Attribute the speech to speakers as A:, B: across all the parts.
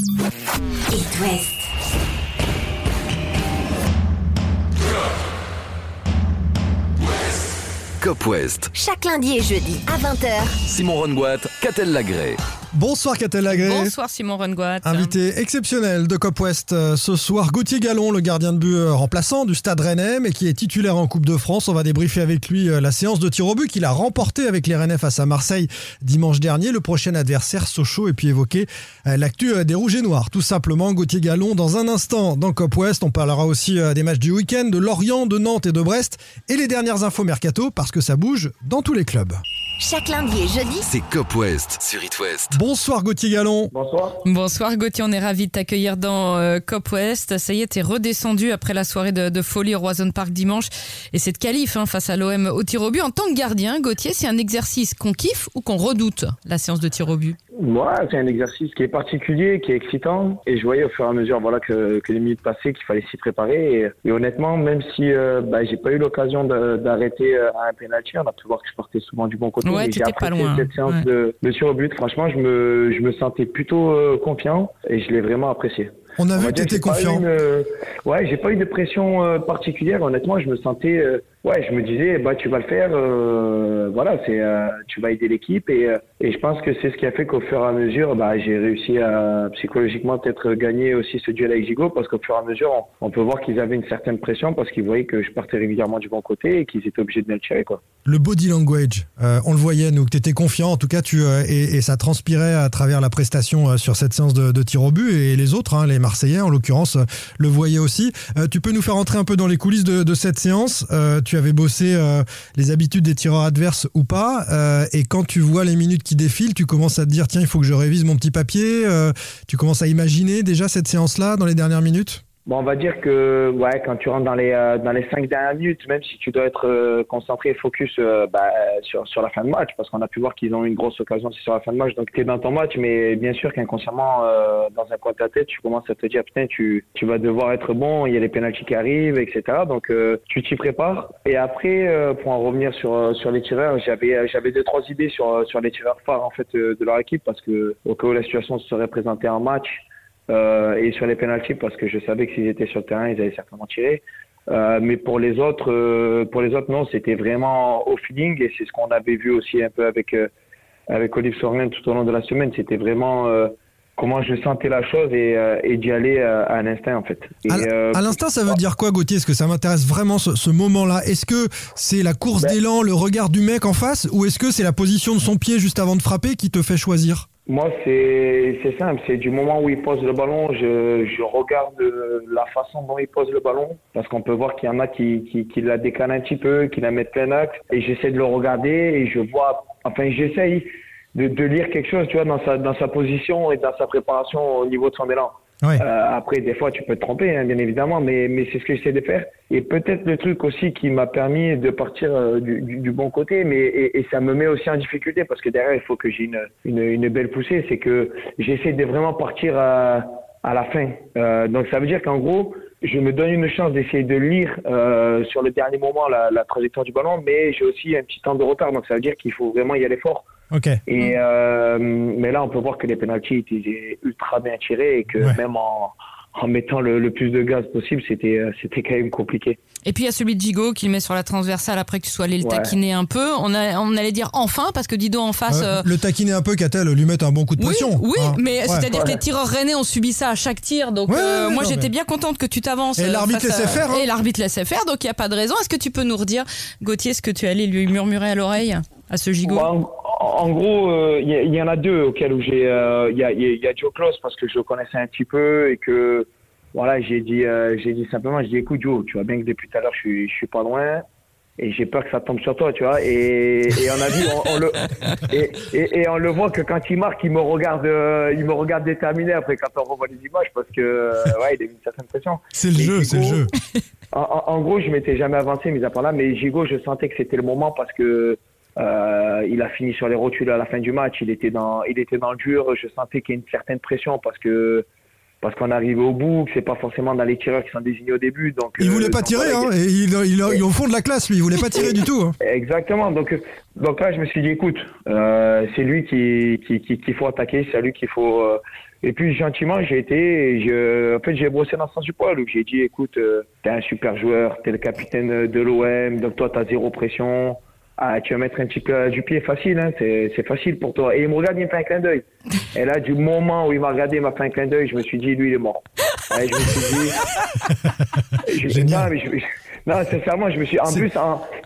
A: It West.
B: Cop West.
A: Chaque lundi et jeudi à 20h.
B: Simon Rongoat, Catel Lagré.
C: Bonsoir Catel Lagré.
D: Bonsoir Simon Rengoat.
C: Invité exceptionnel de Cop West euh, ce soir, Gauthier Gallon, le gardien de but euh, remplaçant du Stade Rennais, mais qui est titulaire en Coupe de France. On va débriefer avec lui euh, la séance de tir au but qu'il a remporté avec les Rennais face à Marseille dimanche dernier. Le prochain adversaire, Sochaux, et puis évoquer l'actu des Rouges et Noirs. Tout simplement, Gauthier Gallon, dans un instant dans Cop West. On parlera aussi des matchs du week-end, de Lorient, de Nantes et de Brest, et les dernières infos mercato, parce que ça bouge dans tous les clubs.
A: Chaque lundi et jeudi,
B: C'est Cop West sur It West.
C: Bonsoir Gauthier Gallon.
E: Bonsoir.
D: Bonsoir Gauthier, on est ravis de t'accueillir dans euh, Cop West. Ça y est, t'es redescendu après la soirée de, de folie au Roison Park dimanche et cette qualif hein, face à l'OM au tir au but. En tant que gardien, Gauthier, c'est un exercice qu'on kiffe ou qu'on redoute, la séance de tir au but?
E: Moi, c'est un exercice qui est particulier, qui est excitant. Et je voyais au fur et à mesure voilà, que, que les minutes passaient, qu'il fallait s'y préparer. Et, et honnêtement, même si euh, bah, j'ai pas eu l'occasion d'arrêter euh, à un penalty, on a pu voir que je partais souvent du bon côté.
D: Ouais,
E: mais j'ai
D: pas loin,
E: cette séance
D: ouais.
E: de, de tir au but. Franchement, je me, je me sentais plutôt euh, confiant et je l'ai vraiment apprécié.
C: On a
E: On
C: vu que tu étais confiant.
E: une, euh, ouais, j'ai pas eu de pression euh, particulière. Honnêtement, je me sentais, euh, ouais, je me disais, bah tu vas le faire. euh, voilà, c'est, euh, tu vas aider l'équipe et, euh, et je pense que c'est ce qui a fait qu'au fur et à mesure, bah j'ai réussi à psychologiquement peut-être gagner aussi ce duel avec Gigo parce qu'au fur et à mesure, on, peut voir qu'ils avaient une certaine pression parce qu'ils voyaient que je partais régulièrement du bon côté et qu'ils étaient obligés de me le tirer quoi.
C: Le body language, on le voyait, nous, que étais confiant, en tout cas, tu, et, ça transpirait à travers la prestation sur cette séance de, tir au but, et les autres, hein, les Marseillais en l'occurrence, le voyaient aussi. Tu peux nous faire entrer un peu dans les coulisses de, cette séance Tu avais bossé euh, les habitudes des tireurs adverses ou pas, euh, et quand tu vois les minutes qui défilent, tu commences à te dire, tiens, il faut que je révise mon petit papier, euh, tu commences à imaginer déjà cette séance-là dans les dernières minutes?
E: Bon, on va dire que ouais, quand tu rentres dans les euh, dans les cinq dernières minutes, même si tu dois être euh, concentré et focus euh, bah, sur sur la fin de match, parce qu'on a pu voir qu'ils ont eu une grosse occasion sur la fin de match, donc tu es dans ton match, mais bien sûr qu'inconsciemment euh, dans un coin de ta tête, tu commences à te dire putain, tu tu vas devoir être bon, il y a les pénaltys qui arrivent, etc. Donc tu t'y prépares. Et après, pour en revenir sur sur les tireurs, j'avais j'avais deux trois idées sur sur les tireurs phares en fait de leur équipe, parce que au cas où la situation se serait présentée en match. Euh, et sur les pénaltys parce que je savais que s'ils étaient sur le terrain, ils allaient certainement tirer. Euh, mais pour les autres, euh, pour les autres, non, c'était vraiment au feeling et c'est ce qu'on avait vu aussi un peu avec avec Olive Sorgen tout au long de la semaine. C'était vraiment comment je sentais la chose et, et d'y aller à l'instinct en fait. Et,
C: À, à l'instant, ça veut dire quoi, Gauthier? Est-ce que ça m'intéresse vraiment ce, ce moment-là? Est-ce que c'est la course
E: Ben-
C: d'élan, le regard du mec en face, ou est-ce que c'est la position de son pied juste avant de frapper qui te fait choisir?
E: Moi, c'est simple. C'est du moment où il pose le ballon, je, je regarde la façon dont il pose le ballon, parce qu'on peut voir qu'il y en a qui, qui, qui la décalent un petit peu, qui la mettent plein axe, et j'essaie de le regarder et je vois, enfin, j'essaye de, de lire quelque chose, tu vois, dans sa, dans sa position et dans sa préparation au niveau de son élan.
C: Ouais.
E: Euh, après, des fois, tu peux te tromper, hein, bien évidemment, mais, mais c'est ce que j'essaie de faire. Et peut-être le truc aussi qui m'a permis de partir euh, du, du, du bon côté, mais et, et ça me met aussi en difficulté parce que derrière, il faut que j'ai une, une, une belle poussée. C'est que j'essaie de vraiment partir à, à la fin. Euh, donc, ça veut dire qu'en gros, je me donne une chance d'essayer de lire euh, sur le dernier moment la, la trajectoire du ballon, mais j'ai aussi un petit temps de retard. Donc, ça veut dire qu'il faut vraiment y aller fort.
C: Ok.
E: Et euh, mais là, on peut voir que les pénaltys étaient ultra bien tirés et que
C: Ouais.
E: même en, en mettant le, le plus de gaz possible, c'était euh, c'était quand même compliqué.
D: Et puis il y a celui de Gigo qui le met sur la transversale après que tu sois allé le
E: Ouais.
D: taquiner un peu. On, a, on allait dire enfin parce que Dido en face.
C: Euh,
D: euh,
C: Le taquiner un peu, Catel, lui mettre un bon coup de pression.
D: oui,
C: hein.
D: mais
C: Ouais.
D: c'est-à-dire que les tireurs rennais ont subi ça à chaque tir. Donc
C: Ouais,
D: euh,
C: ouais,
D: moi j'étais
C: mais-
D: bien contente que tu t'avances.
C: Et l'arbitre laissait faire, hein.
D: Et l'arbitre laissait faire, donc il n'y a pas de raison. Est-ce que tu peux nous redire, Gauthier, ce que tu allé lui murmurer à l'oreille à ce Gigot?
E: En, gros, euh, il y, il y en a deux auxquels où j'ai euh, il y, a, il y a- il y a Joe Close parce que je le connaissais un petit peu et que voilà, j'ai dit euh, j'ai dit simplement, j'ai dit écoute Joe, tu vois bien que depuis tout à l'heure je suis je suis pas loin. Et j'ai peur que ça tombe sur toi, tu vois. Et, et on a vu, on, on le, et, et, et on le voit que quand il marque, il me regarde, euh, il me regarde déterminé après quand on revoit les images parce que, euh, ouais, il a une certaine pression.
C: C'est le jeu, c'est le jeu.
E: En gros, je m'étais jamais avancé, mis à part là, mais Gigo, je sentais que c'était le moment parce que euh, il a fini sur les rotules à la fin du match. Il était dans, il était dans le dur. Je sentais qu'il y a une certaine pression parce que parce qu'on arrivait au bout, que c'est pas forcément dans les tireurs qui sont désignés au début. Donc
C: Il
E: euh,
C: voulait pas
E: donc
C: tirer, hein. Et il, il, il est au fond de la classe, lui. Il voulait pas tirer du tout. hein.
E: Exactement. Donc, euh, donc là, je me suis dit, écoute, euh, c'est lui qui, qui, qui- qu'il faut attaquer, c'est à lui qu'il faut, euh, Et puis gentiment, j'ai été, je, en fait, j'ai brossé dans le sens du poil où j'ai dit, écoute, euh, t'es un super joueur, t'es le capitaine de l'OM, donc toi t'as zéro pression. Ah, tu vas mettre un petit peu du pied facile, hein, c'est, facile pour toi. Et il me regarde, il me fait un clin d'œil. Et là, du moment où il m'a regardé, il m'a fait un clin d'œil, je me suis dit, lui, il est mort. Et je me suis dit, je- non, mais je- non, sincèrement, je me suis, en plus,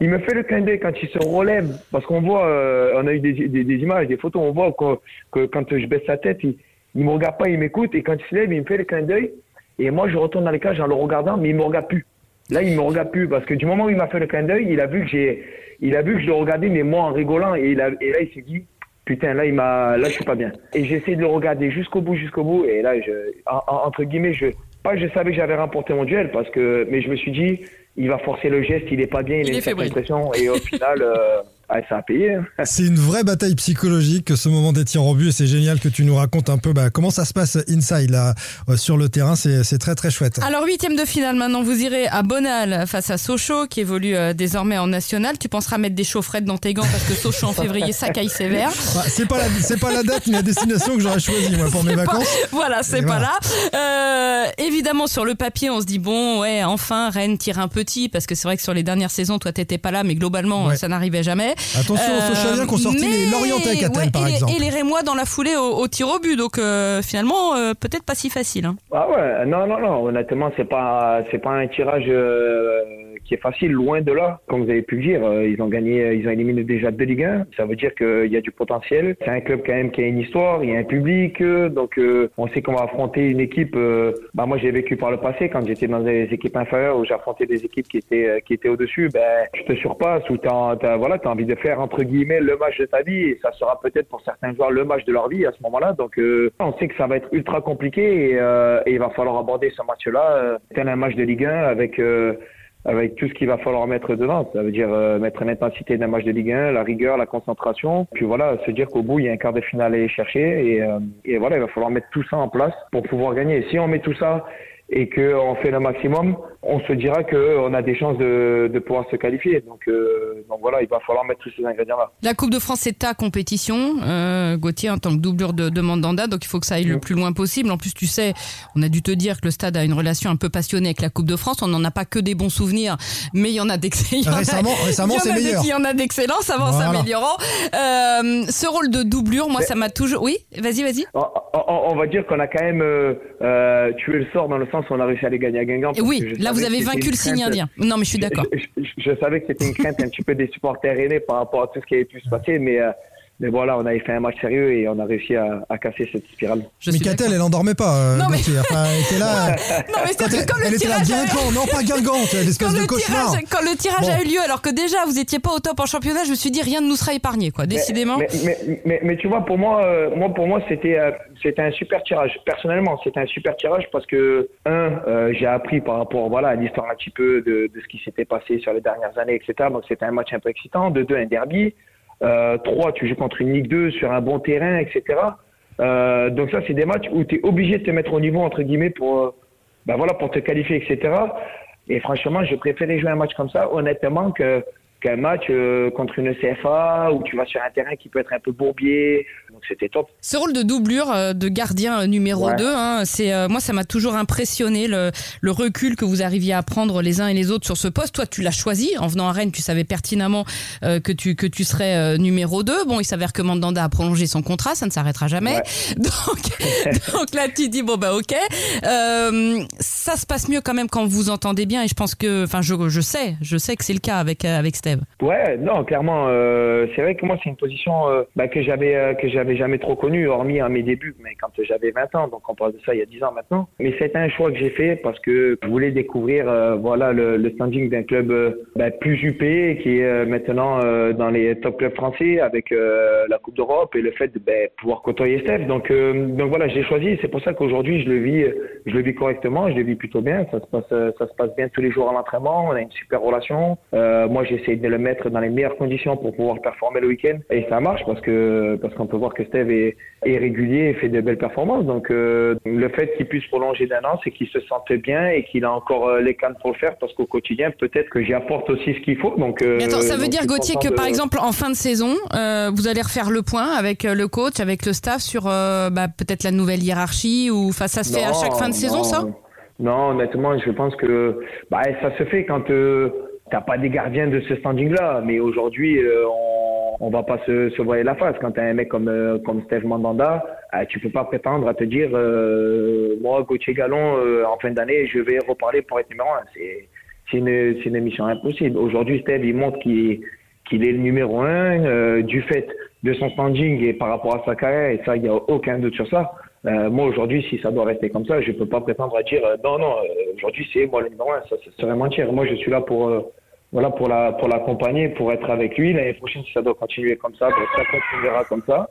E: il me fait le clin d'œil quand il se relève, parce qu'on voit, euh, on a eu des, des, des images, des photos, on voit que, que quand je baisse sa tête, il, il me regarde pas, il m'écoute, et quand il se lève, il me fait le clin d'œil, et moi, je retourne dans les cages en le regardant, mais il me regarde plus. Là, il me regarde plus, parce que du moment où il m'a fait le clin d'œil, il a vu que j'ai, il a vu que je le regardais, mais moi en rigolant, et, il a, et là, il s'est dit, putain, là, il m'a, là, je suis pas bien. Et j'ai essayé de le regarder jusqu'au bout, jusqu'au bout, et là, je, en- en- entre guillemets, je, pas que je savais que j'avais remporté mon duel, parce que, mais je me suis dit, il va forcer le geste, il est pas bien, il,
D: Il
E: a une certaine pression, et au final, euh, ah, ça a payé. hein.
C: C'est une vraie bataille psychologique, ce moment des tirs au but. C'est génial que tu nous racontes un peu bah, comment ça se passe inside là, euh, sur le terrain. C'est c'est très très chouette.
D: Alors huitième de finale maintenant, vous irez à Bonal face à Sochaux qui évolue euh, désormais en national. Tu penseras mettre des chaufferettes dans tes gants parce que Sochaux en février ça caille sévère.
C: Bah, c'est pas la c'est pas la date ni la destination que j'aurais choisi moi pour mes
D: pas-
C: vacances.
D: Voilà, c'est pas
C: voilà.
D: là. Euh, évidemment, sur le papier, on se dit bon, ouais, enfin, Rennes tire un petit parce que c'est vrai que sur les dernières saisons, toi, t'étais pas là, mais globalement,
C: Ouais.
D: ça n'arrivait jamais.
C: Attention aux
D: Euh,
C: Sochaliens qui ont sorti
D: mais-
C: les Lorientais à Catel
D: ouais,
C: par
D: et les-
C: exemple.
D: Et les Rémois dans la foulée au, au tir au but, donc euh, finalement, euh, peut-être pas si facile. hein.
E: Ah ouais, non, non, non, honnêtement, c'est pas, c'est pas un tirage euh, qui est facile, loin de là. Comme vous avez pu le dire, euh, ils ont gagné, euh, ils ont éliminé déjà deux Ligue 1. Ça veut dire qu'il y a du potentiel. C'est un club quand même qui a une histoire, il y a un public, euh, donc on sait qu'on va affronter une équipe. bah moi, j'ai vécu par le passé quand j'étais dans des équipes inférieures où j'affrontais des équipes qui étaient, qui étaient au-dessus. Ben, tu te surpasses ou t'as, t'as, voilà, t'as envie de faire entre guillemets le match de ta vie et ça sera peut-être pour certains joueurs le match de leur vie à ce moment-là. Donc, on sait que ça va être ultra compliqué et, et il va falloir aborder ce match-là tel un match de Ligue 1 avec avec tout ce qu'il va falloir mettre dedans. Ça veut dire euh, mettre l'intensité d'un match de Ligue 1, la rigueur, la concentration. Puis voilà, se dire qu'au bout, il y a un quart de finale à aller chercher. Et, euh, et voilà, il va falloir mettre tout ça en place pour pouvoir gagner. Et si on met tout ça et qu'on fait le maximum, on se dira qu'on a des chances de, de pouvoir se qualifier. Donc, euh, donc voilà, il va falloir mettre tous ces ingrédients-là.
D: La Coupe de France, c'est ta compétition, euh, Gauthier, en tant que doublure de, de Mandanda, donc il faut que ça aille le plus loin possible. En plus, tu sais, on a dû te dire que le stade a une relation un peu passionnée avec la Coupe de France. On n'en a pas que des bons souvenirs, mais il y en a d'excellents.
C: Récemment- récemment, c'est meilleur.
D: Il y en a d'excellents, ça va en
C: Voilà.
D: s'améliorant. Euh, ce rôle de doublure, moi, ça m'a toujours... Oui, vas-y, vas-y.
E: On, on- on va dire qu'on a quand même euh, euh, tué le sort dans le sens où on a réussi à les gagner à Guingamp.
D: Et oui,
E: que je
D: là, vous avez vaincu le signe indien. Non, mais je suis d'accord.
E: Je, je- je savais que c'était une crainte un petit peu des supporters aînés par rapport à tout ce qui avait pu se passer, mais, euh, mais voilà, on avait fait un match sérieux et on a réussi à, à casser cette spirale.
D: Je
C: Mais
D: suis
C: Catel,
D: d'accord.
C: elle endormait pas. euh,
D: Non, mais-.
C: Enfin, elle était là.
D: Non, mais
C: Quand
D: c'est
C: elle,
D: quand
C: elle
D: le
C: était là,
D: tirage... a-
C: Guingamp, non pas Guingamp, l'espèce de
D: le,
C: cauchemar.
D: tirage, quand le tirage
C: Bon.
D: a eu lieu, alors que déjà vous étiez pas au top en championnat, je me suis dit rien ne nous sera épargné, quoi. Décidément.
E: Mais, mais, mais, mais tu vois, pour moi, euh, moi pour moi, c'était euh, c'était un super tirage. Personnellement, c'était un super tirage parce que un, euh, j'ai appris par rapport voilà à l'histoire un petit peu de, de ce qui s'était passé sur les dernières années, etc. Donc c'était un match un peu excitant. De deux, un derby. Euh, trois, tu joues contre une Ligue 2 sur un bon terrain, etc. Euh, donc ça, c'est des matchs où tu es obligé de te mettre au niveau entre guillemets pour euh, ben voilà pour te qualifier, etc. Et franchement, je préférais jouer un match comme ça, honnêtement, que qu'un match euh, contre une CFA où tu vas sur un terrain qui peut être un peu bourbier. Donc c'était top.
D: Ce rôle de doublure euh, de gardien euh, numéro
E: Ouais.
D: 2, hein, c'est euh, moi ça m'a toujours impressionné le, le recul que vous arriviez à prendre les uns et les autres sur ce poste. Toi tu l'as choisi en venant à Rennes, tu savais pertinemment euh, que tu que tu serais euh, numéro 2. Bon, il s'avère que Mandanda a prolongé son contrat, ça ne s'arrêtera jamais.
E: Ouais.
D: Donc donc là tu dis bon bah OK. Euh, ça se passe mieux quand même quand vous entendez bien et je pense que enfin je je sais, je sais que c'est le cas avec avec Steve.
E: Ouais, non, clairement, euh, c'est vrai que moi c'est une position euh, bah, que j'avais euh, que j'avais jamais trop connue, hormis à mes débuts, mais quand j'avais 20 ans, donc on parle de ça il y a 10 ans maintenant. Mais c'était un choix que j'ai fait parce que je voulais découvrir euh, voilà le, le standing d'un club bah, plus huppé qui est maintenant dans les top clubs français avec la Coupe d'Europe et le fait de bah, pouvoir côtoyer Steph. Donc donc voilà, j'ai choisi. C'est pour ça qu'aujourd'hui je le vis je le vis correctement, je le vis plutôt bien. Ça se passe ça se passe bien tous les jours à l'entraînement. On a une super relation. Moi j'essaie de le mettre dans les meilleures conditions pour pouvoir performer le week-end. Et ça marche parce que parce qu'on peut voir que Steve est, est régulier et fait de belles performances. Donc euh, le fait qu'il puisse prolonger d'un an, c'est qu'il se sente bien et qu'il a encore euh, les cannes pour le faire parce qu'au quotidien, peut-être que j'y apporte aussi ce qu'il faut. Donc, euh,
D: Mais attends, ça veut
E: donc
D: dire Gauthier que
E: de-
D: par exemple en fin de saison, euh, vous allez refaire le point avec le coach, avec le staff sur bah, peut-être la nouvelle hiérarchie ou enfin ça se fait à chaque fin de saison ça?
E: Non, honnêtement, je pense que bah, ça se fait quand t'as pas des gardiens de ce standing-là. Mais aujourd'hui, euh, on, on va pas se, se la face. Quand t'as un mec comme euh, comme Steve Mandanda, euh, tu peux pas prétendre à te dire euh, moi Gauthier Gallon euh, en fin d'année, je vais reparler pour être numéro un. C'est c'est une c'est une mission impossible. Aujourd'hui, Steve, il montre qu'il qu'il est le numéro un du fait de son standing et par rapport à sa carrière. Et ça, il y a aucun doute sur ça. Euh, moi aujourd'hui, si ça doit rester comme ça, je peux pas prétendre à dire euh, non, non. euh, aujourd'hui, c'est moi le numéro un. Ça, ça serait mentir. Moi, je suis là pour euh, voilà pour la pour l'accompagner, pour être avec lui. L'année prochaine, si ça doit continuer comme ça, ben, ça continuera comme ça.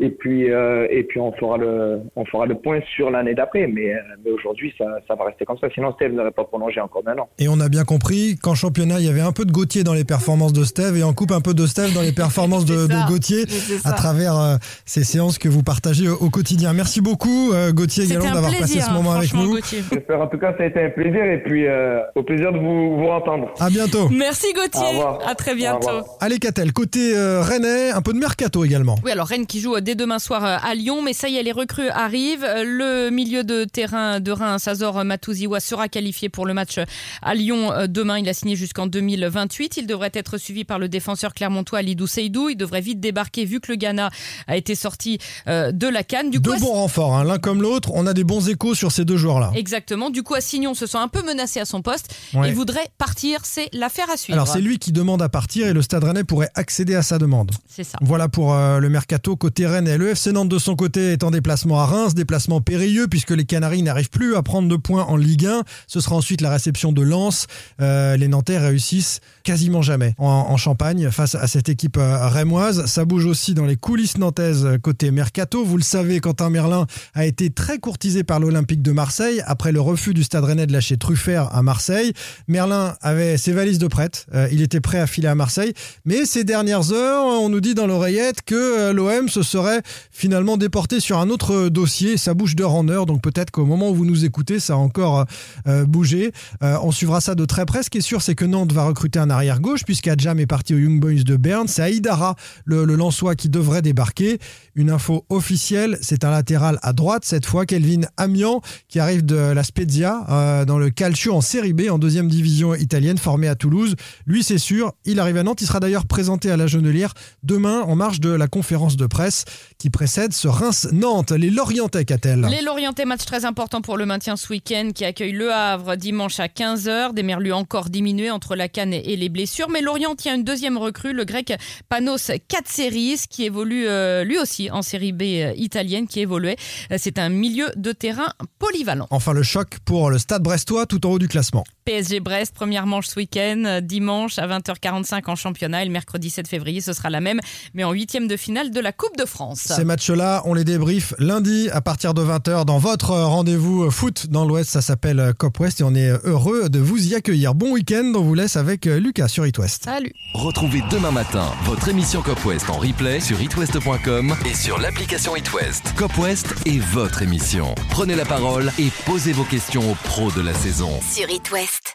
E: Et puis euh, et puis on fera le on fera le point sur l'année d'après. Mais, mais aujourd'hui, ça, ça va rester comme ça. Sinon, Steve n'aurait pas prolongé encore d'un an.
C: Et on a bien compris qu'en championnat, il y avait un peu de Gauthier dans les performances de Steve et en coupe un peu de Steve dans les performances de, Gauthier à travers euh, ces séances que vous partagez au, au quotidien. Merci beaucoup, euh, Gauthier
D: un
C: d'avoir passé ce moment avec
D: franchement,
C: nous.
D: Gauthier.
E: J'espère en tout cas, ça a été un plaisir et puis euh, au plaisir de vous vous entendre.
C: À bientôt.
D: Merci
E: Au
D: Gauthier,
E: revoir.
D: à très bientôt.
C: Allez, Catel, côté euh, Rennais, un peu de mercato également.
D: Oui, alors Rennes qui joue euh, dès demain soir euh, à Lyon, mais ça y est, les recrues arrivent. Euh, Le milieu de terrain de Reims, Azor Matouziwa, sera qualifié pour le match euh, à Lyon demain. Il a signé jusqu'en 2028. Il devrait être suivi par le défenseur clermontois Lidou Seydou. Il devrait vite débarquer vu que le Ghana a été sorti de la canne. Du
C: Deux
D: coup,
C: bons renforts, hein, l'un comme l'autre. On a des bons échos sur ces deux joueurs-là.
D: Exactement. Du coup, Assignon se sent un peu menacé à son poste
C: Ouais.
D: et voudrait partir. C'est l'affaire à suivre.
C: Alors, c'est lui qui demande à partir et le Stade Rennais pourrait accéder à sa demande.
D: C'est ça.
C: Voilà pour euh, le mercato côté Rennes. Le FC Nantes de son côté est en déplacement à Reims, déplacement périlleux puisque les Canaries n'arrivent plus à prendre de points en Ligue 1. Ce sera ensuite la réception de Lens. Euh, les Nantais réussissent quasiment jamais en, Champagne face à cette équipe euh, rémoise. Ça bouge aussi dans les coulisses nantaises euh, côté mercato. Vous le savez, Quentin Merlin a été très courtisé par l'Olympique de Marseille après le refus du Stade Rennais de lâcher Truffert à Marseille. Merlin avait ses valises de prête. Il était prêt à filer à Marseille. Mais ces dernières heures, on nous dit dans l'oreillette que l'OM se serait finalement déporté sur un autre euh, dossier. Ça bouge d'heure en heure, donc peut-être qu'au moment où vous nous écoutez, ça a encore euh, bougé. Euh, on suivra ça de très près. Ce qui est sûr, c'est que Nantes va recruter un arrière gauche, puisqu'Adjam est parti au Young Boys de Berne. C'est Aïdara, le, le Lensois, qui devrait débarquer. Une info officielle, c'est un latéral à droite, cette fois Kelvin Amian, qui arrive de la Spezia, dans le Calcio en Série B, en deuxième division italienne, formé à Toulouse. Lui, c'est sûr, il arrive à Nantes. Il sera d'ailleurs présenté à la Genelière demain, en marge de la conférence de presse qui précède ce Reims-Nantes. Les Lorientais, qu'a-t-elle
D: Les Lorientais, match très important pour le maintien ce week-end, qui accueille Le Havre dimanche à 15h. Des merlus encore diminués entre la canne et les blessures. Mais Lorient tient une deuxième recrue, le grec Panos Katseris, qui évolue euh, lui aussi en série B euh, italienne, qui évoluait. Euh, C'est un milieu de terrain polyvalent.
C: Enfin, le choc pour le stade brestois tout en haut du classement.
D: PSG Brest, première manche ce week-end, euh, dimanche à 20h45 en championnat. Et le mercredi 7 février, ce sera la même, mais en huitième de finale de la Coupe de France.
C: Ces matchs-là, on les débriefe lundi à partir de 20h dans votre rendez-vous foot dans l'Ouest. Ça s'appelle Cop West et on est heureux de vous y accueillir. Bon week-end, on vous laisse avec Lucas sur It West.
D: Salut
B: Retrouvez demain matin votre émission Cop West en replay sur itwest.com et sur l'application It West. Cop West est votre émission. Prenez la parole et posez vos questions aux pros de la saison.
A: Sur It West.